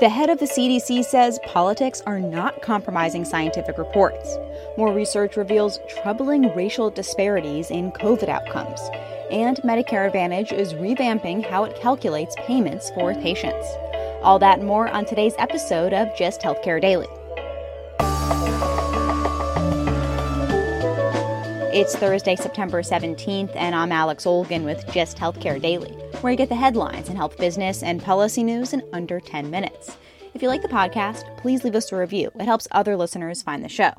The head of the CDC says politics are not compromising scientific reports. More research reveals troubling racial disparities in COVID outcomes and Medicare Advantage is revamping how it calculates payments for patients. All that and more on today's episode of Gist Healthcare Daily. It's Thursday, September 17th, and I'm Alex Olgin with Gist Healthcare Daily, where you get the headlines and health business and policy news in under 10 minutes. If you like the podcast, please leave us a review. It helps other listeners find the show.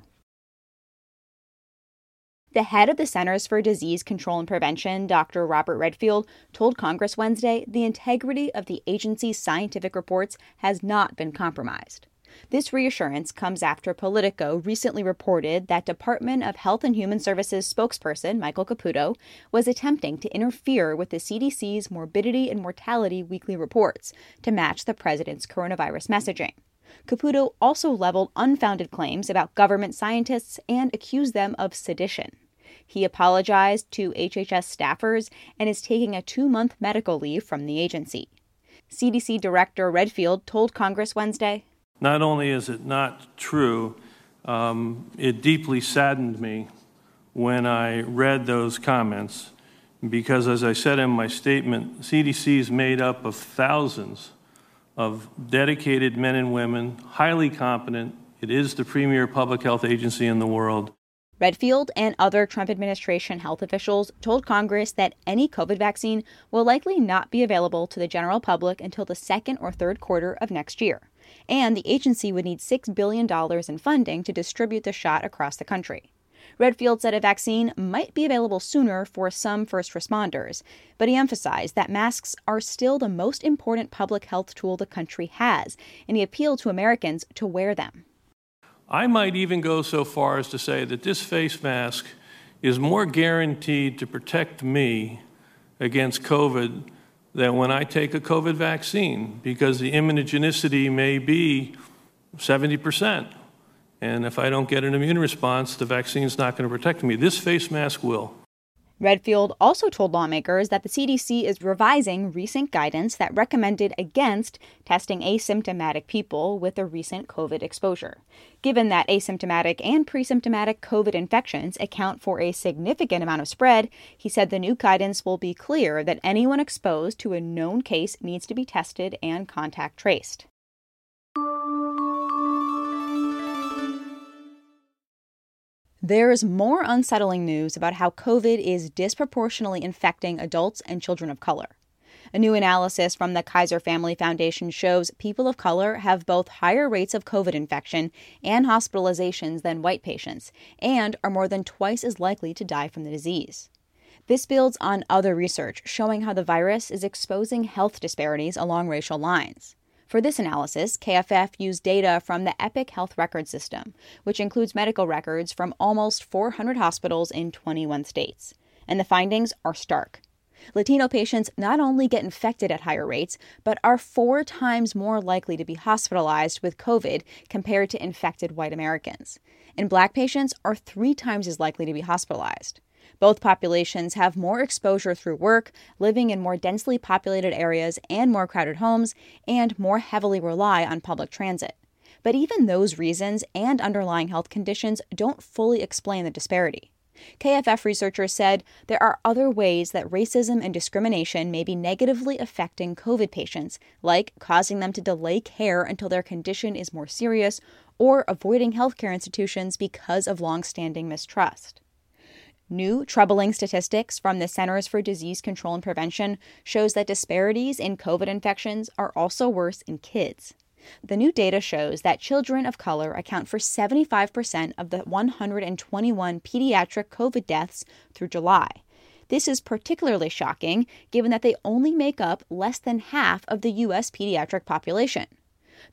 The head of the Centers for Disease Control and Prevention, Dr. Robert Redfield, told Congress Wednesday the integrity of the agency's scientific reports has not been compromised. This reassurance comes after Politico recently reported that Department of Health and Human Services spokesperson Michael Caputo was attempting to interfere with the CDC's morbidity and mortality weekly reports to match the president's coronavirus messaging. Caputo also leveled unfounded claims about government scientists and accused them of sedition. He apologized to HHS staffers and is taking a two month medical leave from the agency. CDC Director Redfield told Congress Wednesday Not only is it not true, um, it deeply saddened me when I read those comments because, as I said in my statement, CDC is made up of thousands of dedicated men and women, highly competent. It is the premier public health agency in the world. Redfield and other Trump administration health officials told Congress that any COVID vaccine will likely not be available to the general public until the second or third quarter of next year. And the agency would need $6 billion in funding to distribute the shot across the country. Redfield said a vaccine might be available sooner for some first responders, but he emphasized that masks are still the most important public health tool the country has, and he appealed to Americans to wear them. I might even go so far as to say that this face mask is more guaranteed to protect me against COVID than when I take a COVID vaccine because the immunogenicity may be 70%. And if I don't get an immune response, the vaccine's not going to protect me. This face mask will. Redfield also told lawmakers that the CDC is revising recent guidance that recommended against testing asymptomatic people with a recent COVID exposure. Given that asymptomatic and pre-symptomatic COVID infections account for a significant amount of spread, he said the new guidance will be clear that anyone exposed to a known case needs to be tested and contact traced. There's more unsettling news about how COVID is disproportionately infecting adults and children of color. A new analysis from the Kaiser Family Foundation shows people of color have both higher rates of COVID infection and hospitalizations than white patients, and are more than twice as likely to die from the disease. This builds on other research showing how the virus is exposing health disparities along racial lines. For this analysis, KFF used data from the Epic Health Record System, which includes medical records from almost 400 hospitals in 21 states. And the findings are stark. Latino patients not only get infected at higher rates, but are four times more likely to be hospitalized with COVID compared to infected white Americans. And black patients are three times as likely to be hospitalized. Both populations have more exposure through work, living in more densely populated areas and more crowded homes, and more heavily rely on public transit. But even those reasons and underlying health conditions don't fully explain the disparity. KFF researchers said there are other ways that racism and discrimination may be negatively affecting COVID patients, like causing them to delay care until their condition is more serious or avoiding healthcare institutions because of longstanding mistrust. New troubling statistics from the Centers for Disease Control and Prevention shows that disparities in COVID infections are also worse in kids. The new data shows that children of color account for 75% of the 121 pediatric COVID deaths through July. This is particularly shocking given that they only make up less than half of the U.S. pediatric population.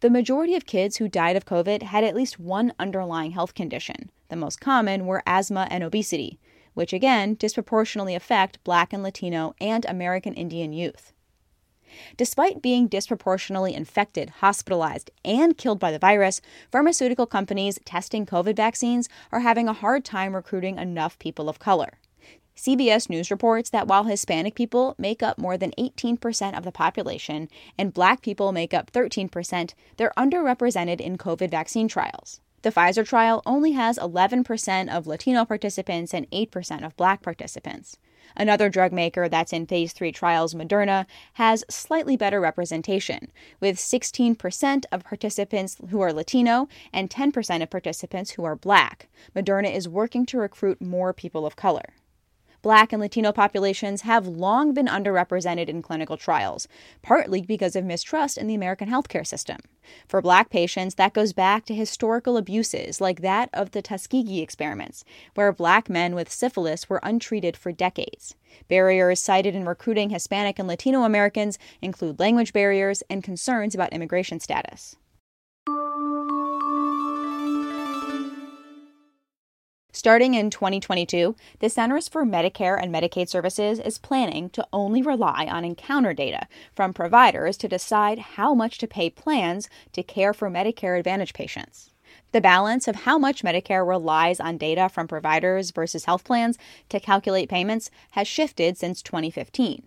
The majority of kids who died of COVID had at least one underlying health condition. The most common were asthma and obesity, which again disproportionately affect Black and Latino and American Indian youth. Despite being disproportionately infected, hospitalized, and killed by the virus, pharmaceutical companies testing COVID vaccines are having a hard time recruiting enough people of color. CBS News reports that while Hispanic people make up more than 18% of the population and black people make up 13%, they're underrepresented in COVID vaccine trials. The Pfizer trial only has 11% of Latino participants and 8% of black participants. Another drug maker that's in phase 3 trials, Moderna, has slightly better representation, with 16% of participants who are Latino and 10% of participants who are black. Moderna is working to recruit more people of color. Black and Latino populations have long been underrepresented in clinical trials, partly because of mistrust in the American healthcare system. For Black patients, that goes back to historical abuses like that of the Tuskegee experiments, where Black men with syphilis were untreated for decades. Barriers cited in recruiting Hispanic and Latino Americans include language barriers and concerns about immigration status. Starting in 2022, the Centers for Medicare and Medicaid Services is planning to only rely on encounter data from providers to decide how much to pay plans to care for Medicare Advantage patients. The balance of how much Medicare relies on data from providers versus health plans to calculate payments has shifted since 2015.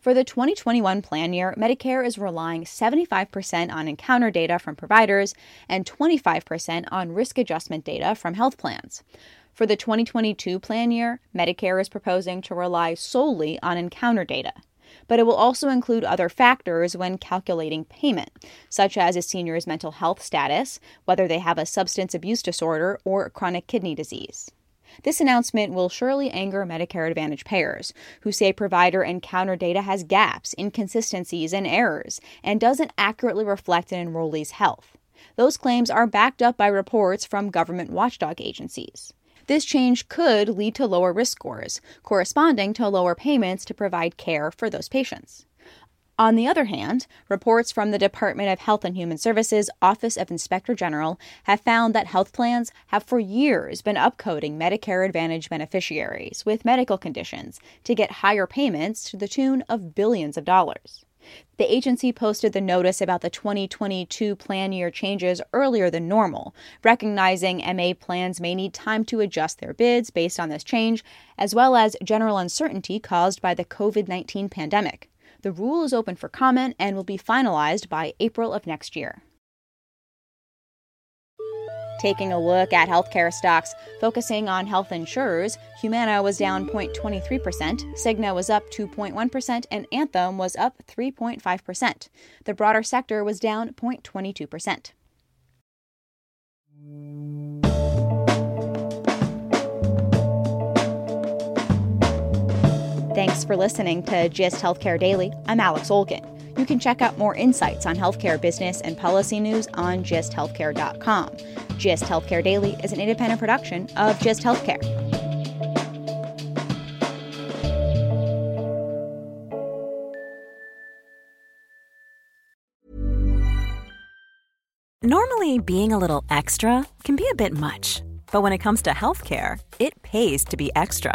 For the 2021 plan year, Medicare is relying 75% on encounter data from providers and 25% on risk adjustment data from health plans. For the 2022 plan year, Medicare is proposing to rely solely on encounter data. But it will also include other factors when calculating payment, such as a senior's mental health status, whether they have a substance abuse disorder or chronic kidney disease. This announcement will surely anger Medicare Advantage payers, who say provider encounter data has gaps, inconsistencies, and errors, and doesn't accurately reflect an enrollee's health. Those claims are backed up by reports from government watchdog agencies. This change could lead to lower risk scores, corresponding to lower payments to provide care for those patients. On the other hand, reports from the Department of Health and Human Services Office of Inspector General have found that health plans have for years been upcoding Medicare Advantage beneficiaries with medical conditions to get higher payments to the tune of billions of dollars. The agency posted the notice about the 2022 plan year changes earlier than normal, recognizing MA plans may need time to adjust their bids based on this change, as well as general uncertainty caused by the COVID 19 pandemic. The rule is open for comment and will be finalized by April of next year. Taking a look at healthcare stocks, focusing on health insurers, Humana was down 0.23%, Cigna was up 2.1%, and Anthem was up 3.5%. The broader sector was down 0.22%. Thanks for listening to GIST Healthcare Daily. I'm Alex Olgin. You can check out more insights on healthcare business and policy news on gisthealthcare.com. GIST Healthcare Daily is an independent production of GIST Healthcare. Normally, being a little extra can be a bit much, but when it comes to healthcare, it pays to be extra